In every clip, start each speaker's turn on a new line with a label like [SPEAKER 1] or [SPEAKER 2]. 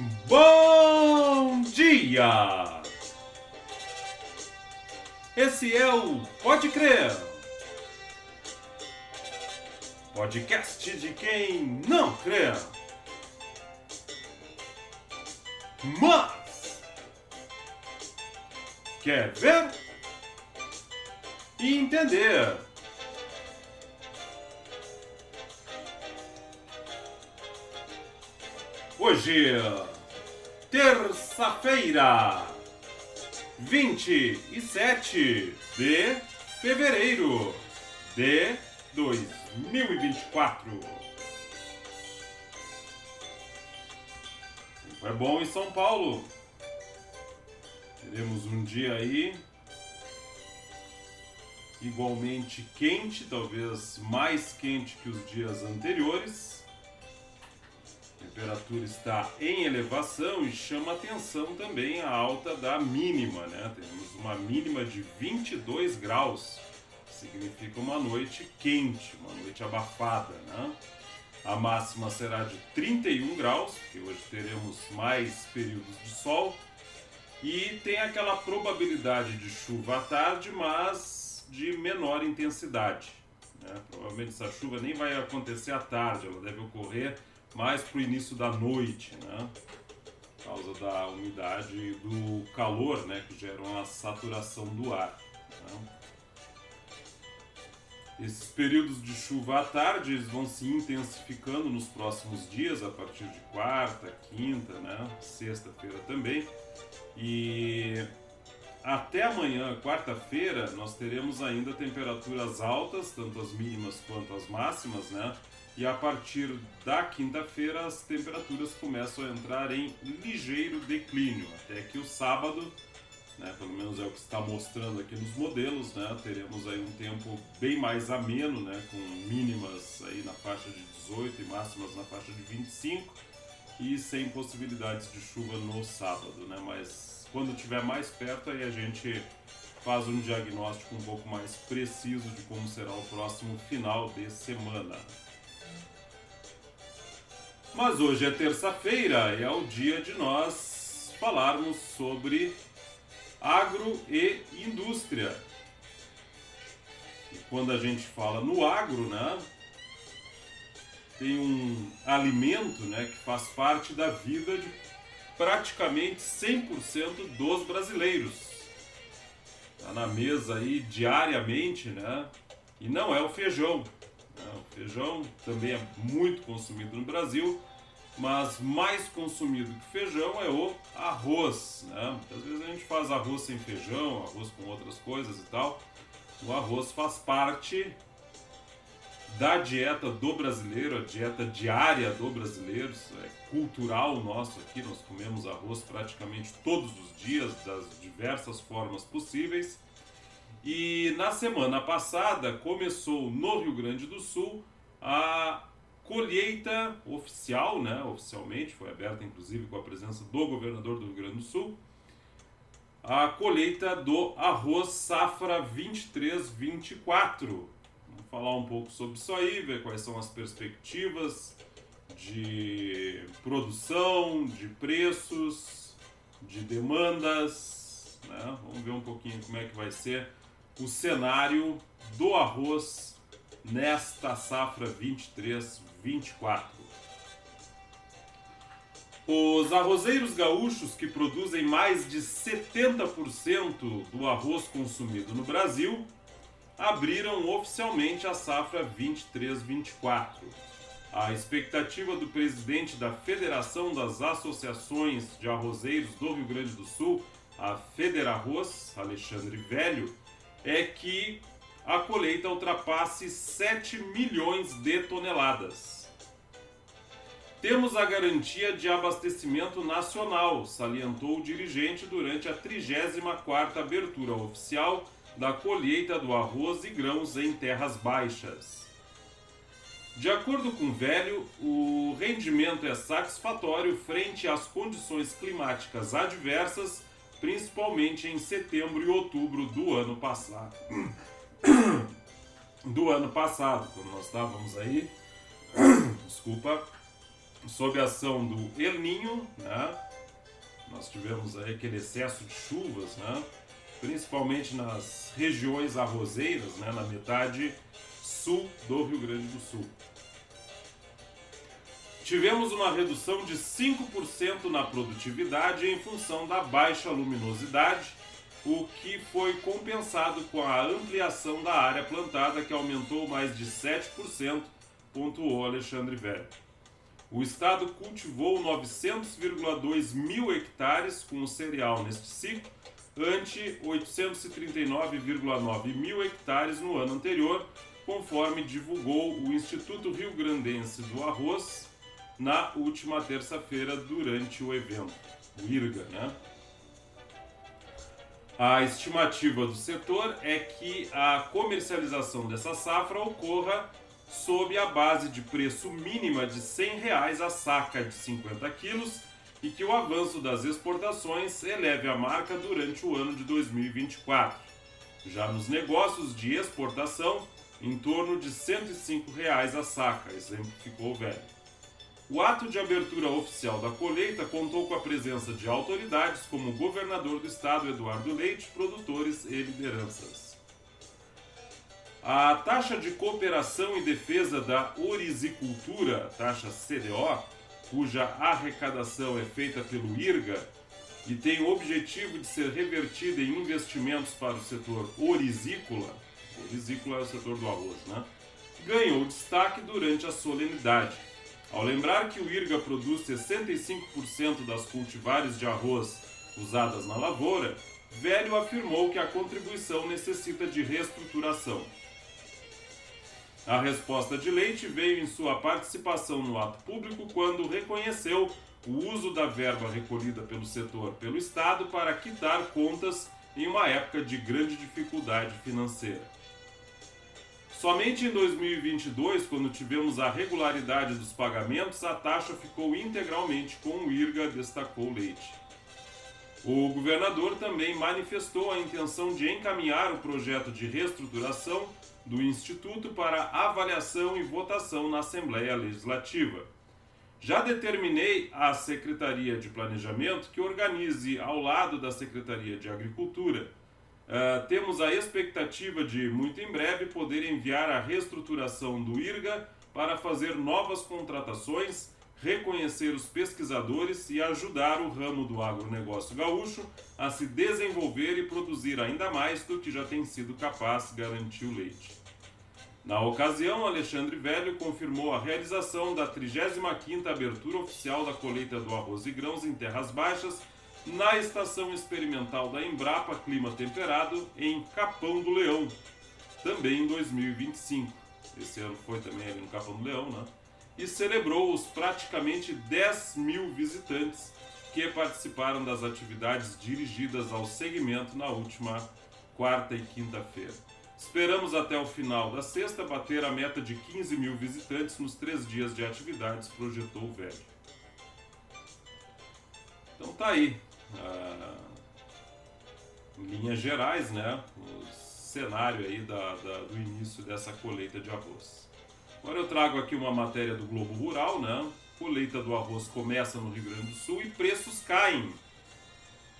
[SPEAKER 1] Bom dia! Esse é o Pode Crer, podcast de quem não crê. Mas quer ver e entender. Hoje, terça-feira, 27 de fevereiro de 2024. É bom em São Paulo. Teremos um dia aí igualmente quente, talvez mais quente que os dias anteriores. A temperatura está em elevação e chama atenção também a alta da mínima, né? Temos uma mínima de 22 graus, significa uma noite quente, uma noite abafada, né? A máxima será de 31 graus, porque hoje teremos mais períodos de sol. E tem aquela probabilidade de chuva à tarde, mas de menor intensidade. Né? Provavelmente essa chuva nem vai acontecer à tarde, ela deve ocorrer mais para o início da noite, né? por causa da umidade e do calor né? que geram a saturação do ar. Né? Esses períodos de chuva à tarde eles vão se intensificando nos próximos dias, a partir de quarta, quinta, né? sexta-feira também. E até amanhã, quarta-feira, nós teremos ainda temperaturas altas, tanto as mínimas quanto as máximas, né? E a partir da quinta-feira as temperaturas começam a entrar em ligeiro declínio, até que o sábado né, pelo menos é o que está mostrando aqui nos modelos, né, teremos aí um tempo bem mais ameno, né, com mínimas aí na faixa de 18 e máximas na faixa de 25 e sem possibilidades de chuva no sábado, né, mas quando estiver mais perto aí a gente faz um diagnóstico um pouco mais preciso de como será o próximo final de semana. Mas hoje é terça-feira e é o dia de nós falarmos sobre agro e indústria. E quando a gente fala no agro, né, tem um alimento né, que faz parte da vida de praticamente 100% dos brasileiros. Está na mesa aí diariamente, né? E não é o feijão. Né? O feijão também é muito consumido no Brasil, mas mais consumido que feijão é o arroz. Né? Muitas vezes a gente faz arroz sem feijão, arroz com outras coisas e tal. O arroz faz parte da dieta do brasileiro, a dieta diária do brasileiro, isso é cultural nosso aqui, nós comemos arroz praticamente todos os dias, das diversas formas possíveis. E na semana passada começou no Rio Grande do Sul a colheita oficial, né, oficialmente, foi aberta inclusive com a presença do governador do Rio Grande do Sul, a colheita do arroz safra 23-24. Vamos falar um pouco sobre isso aí, ver quais são as perspectivas de produção, de preços, de demandas. Né? Vamos ver um pouquinho como é que vai ser o cenário do arroz nesta safra 23-24. Os arrozeiros gaúchos, que produzem mais de 70% do arroz consumido no Brasil, abriram oficialmente a safra 23-24. A expectativa do presidente da Federação das Associações de Arrozeiros do Rio Grande do Sul, a Federarroz, Alexandre Velho, é que a colheita ultrapasse 7 milhões de toneladas. Temos a garantia de abastecimento nacional, salientou o dirigente durante a 34ª abertura oficial da colheita do arroz e grãos em terras baixas. De acordo com o Velho, o rendimento é satisfatório frente às condições climáticas adversas, principalmente em setembro e outubro do ano passado. do ano passado, quando nós estávamos aí, desculpa, sob a ação do El Ninho, né? nós tivemos aí aquele excesso de chuvas, né? principalmente nas regiões arrozeiras, né? na metade sul do Rio Grande do Sul. Tivemos uma redução de 5% na produtividade em função da baixa luminosidade, o que foi compensado com a ampliação da área plantada, que aumentou mais de 7%, pontuou Alexandre Velho. O estado cultivou 900,2 mil hectares com cereal neste ciclo, ante 839,9 mil hectares no ano anterior, conforme divulgou o Instituto Rio Grandense do Arroz na última terça-feira durante o evento, o IRGA, né? A estimativa do setor é que a comercialização dessa safra ocorra sob a base de preço mínima de 100 reais a saca de 50 quilos e que o avanço das exportações eleve a marca durante o ano de 2024. Já nos negócios de exportação, em torno de 105 reais a saca, exemplificou o velho. O ato de abertura oficial da colheita contou com a presença de autoridades como o governador do estado Eduardo Leite, produtores e lideranças. A taxa de cooperação e defesa da orizicultura, taxa CDO, cuja arrecadação é feita pelo IRGA e tem o objetivo de ser revertida em investimentos para o setor orizícola, orizícola é o setor do arroz, né? ganhou destaque durante a solenidade. Ao lembrar que o IRGA produz 65% das cultivares de arroz usadas na lavoura, Velho afirmou que a contribuição necessita de reestruturação. A resposta de Leite veio em sua participação no ato público quando reconheceu o uso da verba recolhida pelo setor pelo Estado para quitar contas em uma época de grande dificuldade financeira. Somente em 2022, quando tivemos a regularidade dos pagamentos, a taxa ficou integralmente com o IRGA, destacou Leite. O governador também manifestou a intenção de encaminhar o projeto de reestruturação do Instituto para avaliação e votação na Assembleia Legislativa. Já determinei à Secretaria de Planejamento que organize ao lado da Secretaria de Agricultura. Uh, temos a expectativa de, muito em breve, poder enviar a reestruturação do IRGA para fazer novas contratações, reconhecer os pesquisadores e ajudar o ramo do agronegócio gaúcho a se desenvolver e produzir ainda mais do que já tem sido capaz, garantiu Leite. Na ocasião, Alexandre Velho confirmou a realização da 35ª abertura oficial da colheita do arroz e grãos em terras baixas na estação experimental da Embrapa Clima Temperado em Capão do Leão, também em 2025. Esse ano foi também ali no Capão do Leão, né? E celebrou os praticamente 10 mil visitantes que participaram das atividades dirigidas ao segmento na última quarta e quinta-feira. Esperamos até o final da sexta bater a meta de 15 mil visitantes nos três dias de atividades, projetou o velho. Então tá aí. Ah, em linhas gerais, né? O cenário aí da, da, do início dessa colheita de arroz. Agora eu trago aqui uma matéria do Globo Rural, né? Colheita do arroz começa no Rio Grande do Sul e preços caem.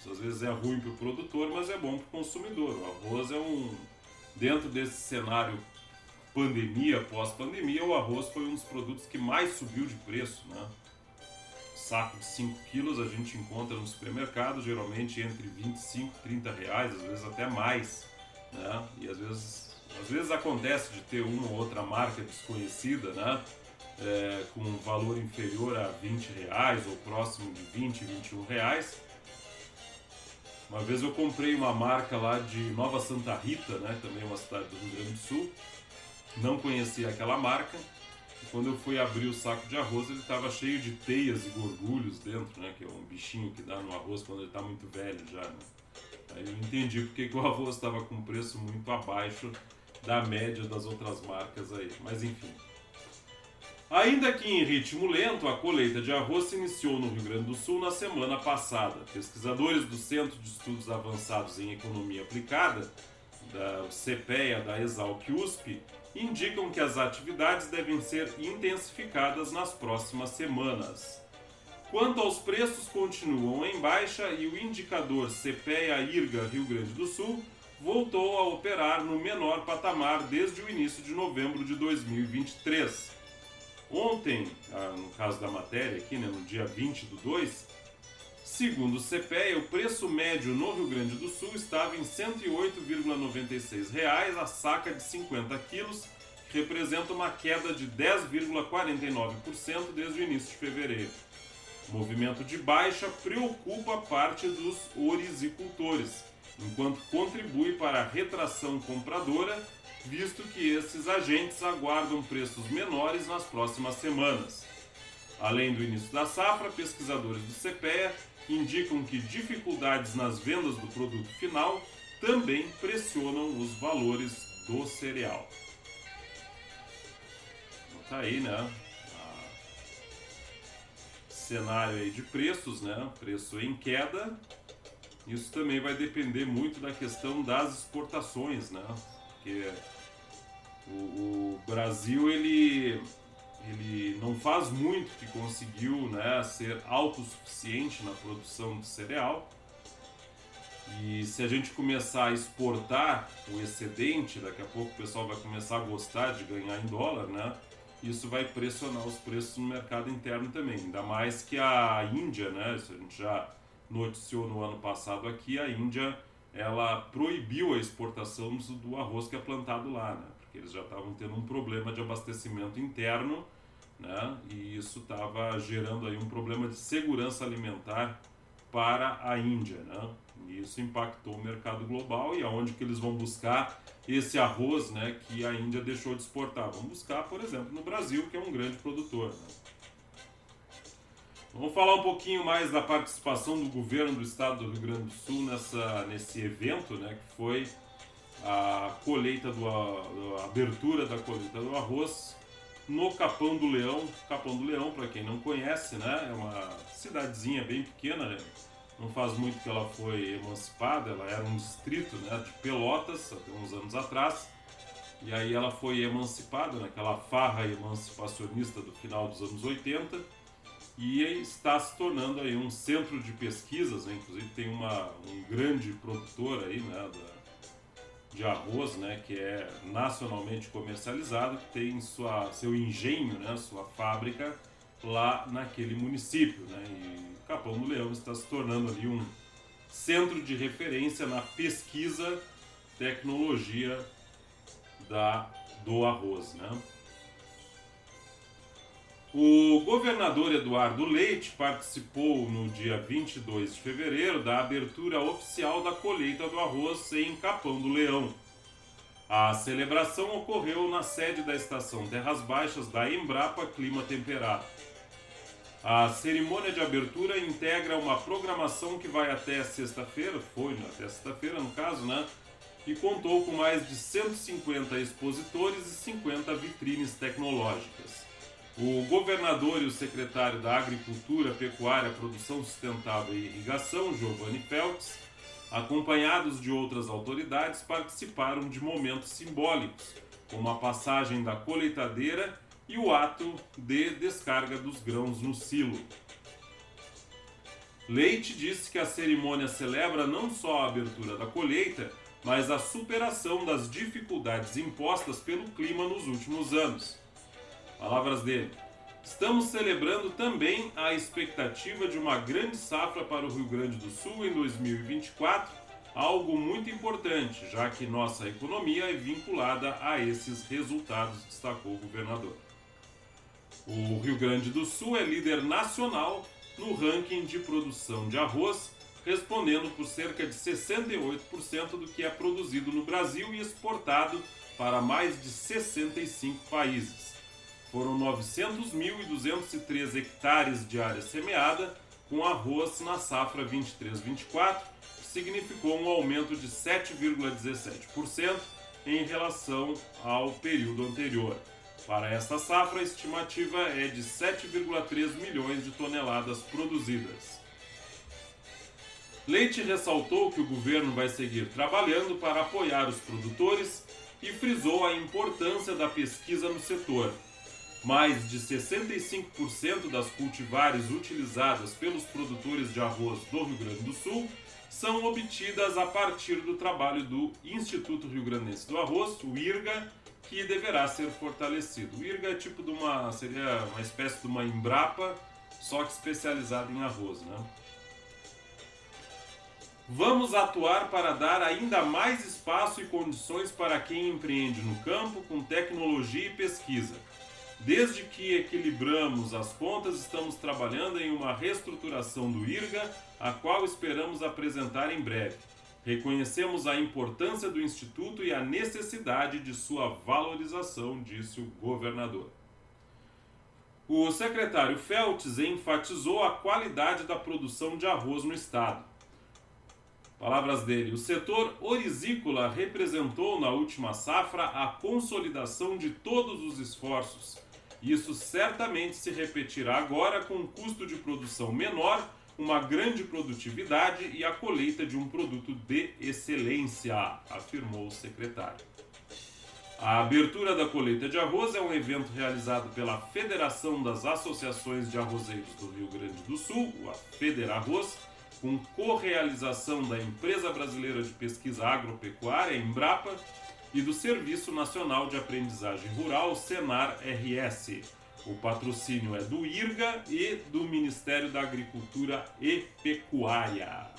[SPEAKER 1] Isso às vezes é ruim para o produtor, mas é bom para o consumidor. O arroz é um dentro desse cenário pandemia, pós-pandemia, o arroz foi um dos produtos que mais subiu de preço, né? Saco de 5 quilos a gente encontra no supermercado, geralmente entre 25 e 30 reais, às vezes até mais, né? E às vezes, às vezes acontece de ter uma ou outra marca desconhecida, né? É, com um valor inferior a 20 reais ou próximo de 20, 21 reais, uma vez eu comprei uma marca lá de Nova Santa Rita, né? Também é uma cidade do Rio Grande do Sul. Não conhecia aquela marca. Quando eu fui abrir o saco de arroz, ele estava cheio de teias e gorgulhos dentro, né? Que é um bichinho que dá no arroz quando ele está muito velho já, né? Aí eu entendi porque que o arroz estava com preço muito abaixo da média das outras marcas aí. Mas enfim. Ainda que em ritmo lento, a colheita de arroz se iniciou no Rio Grande do Sul na semana passada. Pesquisadores do Centro de Estudos Avançados em Economia Aplicada da CPEA da Exalc USP, indicam que as atividades devem ser intensificadas nas próximas semanas. Quanto aos preços, continuam em baixa e o indicador CPEA-IRGA Rio Grande do Sul voltou a operar no menor patamar desde o início de novembro de 2023. Ontem, ah, no caso da matéria aqui, né, no dia 20 do 2, segundo o CPEA, o preço médio no Rio Grande do Sul estava em R$ 108,96 a saca de 50 quilos, que representa uma queda de 10,49% desde o início de fevereiro. O movimento de baixa preocupa parte dos orizicultores, enquanto contribui para a retração compradora, visto que esses agentes aguardam preços menores nas próximas semanas. Além do início da safra, pesquisadores do CPEA indicam que dificuldades nas vendas do produto final também pressionam os valores do cereal. Tá aí, né? cenário aí de preços, né? Preço em queda isso também vai depender muito da questão das exportações, né? Porque o, o Brasil ele, ele não faz muito que conseguiu né, ser autossuficiente na produção de cereal. E se a gente começar a exportar o excedente, daqui a pouco o pessoal vai começar a gostar de ganhar em dólar, né? Isso vai pressionar os preços no mercado interno também. Ainda mais que a Índia, né? Isso a gente já noticiou no ano passado aqui, a Índia ela proibiu a exportação do arroz que é plantado lá, né? Porque eles já estavam tendo um problema de abastecimento interno, né? E isso estava gerando aí um problema de segurança alimentar para a Índia, né? E isso impactou o mercado global e aonde que eles vão buscar esse arroz, né, que a Índia deixou de exportar? Vão buscar, por exemplo, no Brasil, que é um grande produtor. Né? Vamos falar um pouquinho mais da participação do governo do estado do Rio Grande do Sul nessa, nesse evento, né, que foi a colheita do a abertura da colheita do arroz no Capão do Leão. Capão do Leão, para quem não conhece, né, é uma cidadezinha bem pequena, né, não faz muito que ela foi emancipada, ela era um distrito né, de Pelotas, até uns anos atrás, e aí ela foi emancipada naquela farra emancipacionista do final dos anos 80 e está se tornando aí um centro de pesquisas, né? inclusive tem uma, um grande produtor aí, né, da, de arroz, né, que é nacionalmente comercializado, que tem sua, seu engenho, né, sua fábrica lá naquele município, né, e Capão do Leão está se tornando ali um centro de referência na pesquisa, tecnologia da, do arroz, né. O governador Eduardo Leite participou no dia 22 de fevereiro da abertura oficial da colheita do arroz em Capão do Leão. A celebração ocorreu na sede da estação Terras Baixas da Embrapa Clima Temperado. A cerimônia de abertura integra uma programação que vai até sexta-feira, foi né, até sexta-feira no caso, né? E contou com mais de 150 expositores e 50 vitrines tecnológicas. O governador e o secretário da Agricultura, Pecuária, Produção Sustentável e Irrigação, Giovanni Feltz, acompanhados de outras autoridades, participaram de momentos simbólicos, como a passagem da colheitadeira e o ato de descarga dos grãos no silo. Leite disse que a cerimônia celebra não só a abertura da colheita, mas a superação das dificuldades impostas pelo clima nos últimos anos. Palavras dele. Estamos celebrando também a expectativa de uma grande safra para o Rio Grande do Sul em 2024, algo muito importante, já que nossa economia é vinculada a esses resultados, destacou o governador. O Rio Grande do Sul é líder nacional no ranking de produção de arroz, respondendo por cerca de 68% do que é produzido no Brasil e exportado para mais de 65 países. Foram 900.203 hectares de área semeada com arroz na safra 23-24, que significou um aumento de 7,17% em relação ao período anterior. Para esta safra, a estimativa é de 7,3 milhões de toneladas produzidas. Leite ressaltou que o governo vai seguir trabalhando para apoiar os produtores e frisou a importância da pesquisa no setor. Mais de 65% das cultivares utilizadas pelos produtores de arroz do Rio Grande do Sul são obtidas a partir do trabalho do Instituto Rio Grandense do Arroz, o IRGA, que deverá ser fortalecido. O IRGA é tipo de uma seria uma espécie de uma Embrapa, só que especializada em arroz, né? Vamos atuar para dar ainda mais espaço e condições para quem empreende no campo com tecnologia e pesquisa. Desde que equilibramos as contas, estamos trabalhando em uma reestruturação do IRGA, a qual esperamos apresentar em breve. Reconhecemos a importância do Instituto e a necessidade de sua valorização, disse o governador. O secretário Feltes enfatizou a qualidade da produção de arroz no estado. Palavras dele: o setor orizícola representou na última safra a consolidação de todos os esforços. Isso certamente se repetirá agora com um custo de produção menor uma grande produtividade e a colheita de um produto de excelência, afirmou o secretário. A abertura da colheita de arroz é um evento realizado pela Federação das Associações de Arrozeiros do Rio Grande do Sul, a Federarroz, com correalização da Empresa Brasileira de Pesquisa Agropecuária, Embrapa, e do Serviço Nacional de Aprendizagem Rural, Senar RS. O patrocínio é do IRGA e do Ministério da Agricultura e Pecuária.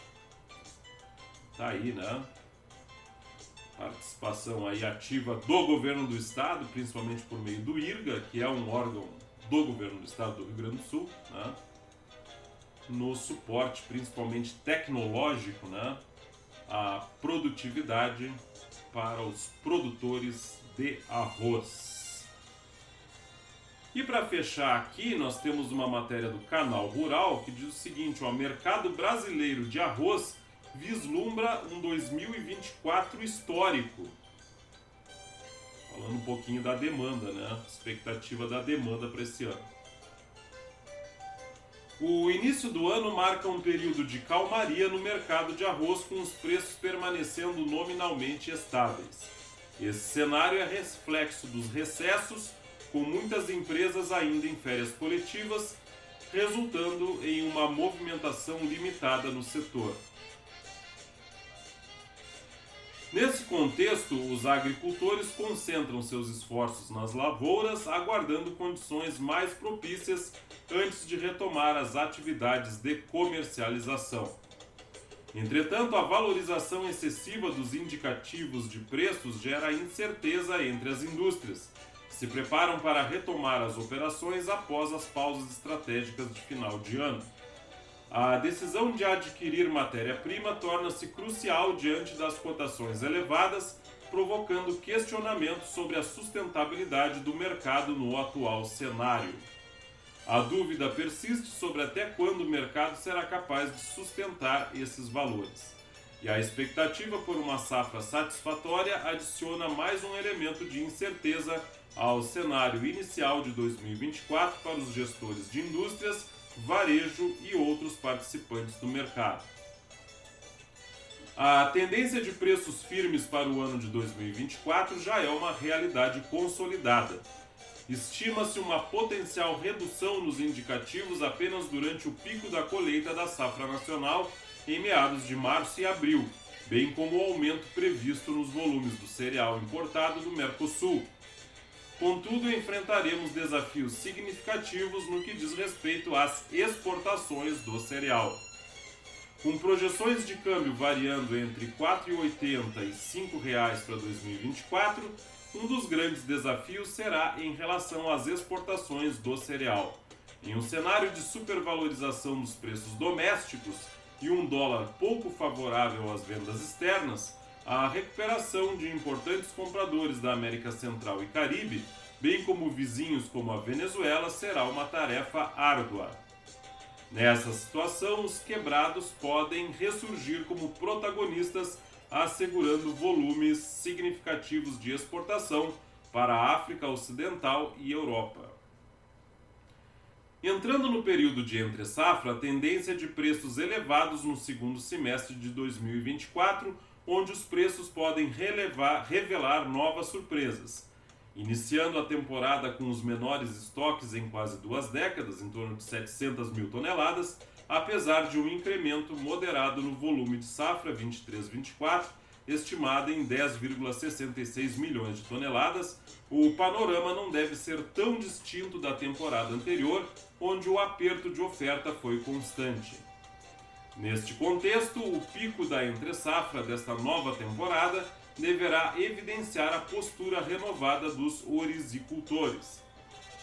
[SPEAKER 1] Tá aí, né? Participação aí ativa do governo do estado, principalmente por meio do IRGA, que é um órgão do governo do estado do Rio Grande do Sul, né? no suporte principalmente tecnológico, né? a produtividade para os produtores de arroz. E para fechar aqui, nós temos uma matéria do Canal Rural que diz o seguinte: o mercado brasileiro de arroz vislumbra um 2024 histórico. Falando um pouquinho da demanda, né? Expectativa da demanda para esse ano. O início do ano marca um período de calmaria no mercado de arroz, com os preços permanecendo nominalmente estáveis. Esse cenário é reflexo dos recessos com muitas empresas ainda em férias coletivas, resultando em uma movimentação limitada no setor. Nesse contexto, os agricultores concentram seus esforços nas lavouras, aguardando condições mais propícias antes de retomar as atividades de comercialização. Entretanto, a valorização excessiva dos indicativos de preços gera incerteza entre as indústrias, se preparam para retomar as operações após as pausas estratégicas de final de ano. A decisão de adquirir matéria-prima torna-se crucial diante das cotações elevadas, provocando questionamentos sobre a sustentabilidade do mercado no atual cenário. A dúvida persiste sobre até quando o mercado será capaz de sustentar esses valores. E a expectativa por uma safra satisfatória adiciona mais um elemento de incerteza ao cenário inicial de 2024 para os gestores de indústrias, varejo e outros participantes do mercado. A tendência de preços firmes para o ano de 2024 já é uma realidade consolidada. Estima-se uma potencial redução nos indicativos apenas durante o pico da colheita da safra nacional em meados de março e abril, bem como o aumento previsto nos volumes do cereal importado do Mercosul, Contudo, enfrentaremos desafios significativos no que diz respeito às exportações do cereal. Com projeções de câmbio variando entre R$ 4,80 e R$ 5,00 para 2024, um dos grandes desafios será em relação às exportações do cereal. Em um cenário de supervalorização dos preços domésticos e um dólar pouco favorável às vendas externas, a recuperação de importantes compradores da América Central e Caribe, bem como vizinhos como a Venezuela, será uma tarefa árdua. Nessa situação, os quebrados podem ressurgir como protagonistas, assegurando volumes significativos de exportação para a África Ocidental e Europa. Entrando no período de entre-safra, a tendência de preços elevados no segundo semestre de 2024, onde os preços podem relevar, revelar novas surpresas. Iniciando a temporada com os menores estoques em quase duas décadas, em torno de 700 mil toneladas, apesar de um incremento moderado no volume de safra 23-24, estimada em 10,66 milhões de toneladas, o panorama não deve ser tão distinto da temporada anterior, onde o aperto de oferta foi constante. Neste contexto, o pico da entre-safra desta nova temporada deverá evidenciar a postura renovada dos orizicultores.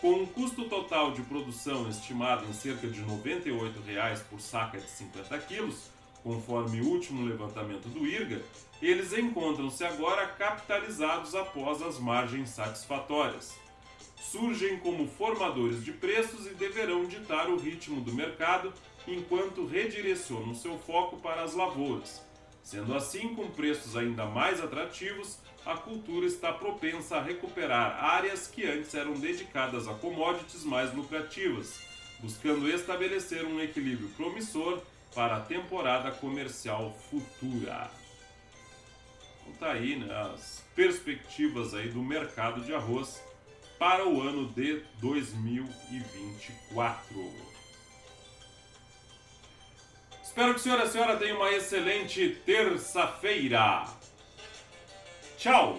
[SPEAKER 1] Com um custo total de produção estimado em cerca de 98 reais por saca de 50 quilos, conforme o último levantamento do IRGA, eles encontram-se agora capitalizados após as margens satisfatórias. Surgem como formadores de preços e deverão ditar o ritmo do mercado enquanto redirecionam seu foco para as lavouras. Sendo assim, com preços ainda mais atrativos, a cultura está propensa a recuperar áreas que antes eram dedicadas a commodities mais lucrativas, buscando estabelecer um equilíbrio promissor para a temporada comercial futura. Então tá aí né, as perspectivas aí do mercado de arroz para o ano de 2024. Espero que o senhor e a senhora tenham uma excelente terça-feira. Tchau!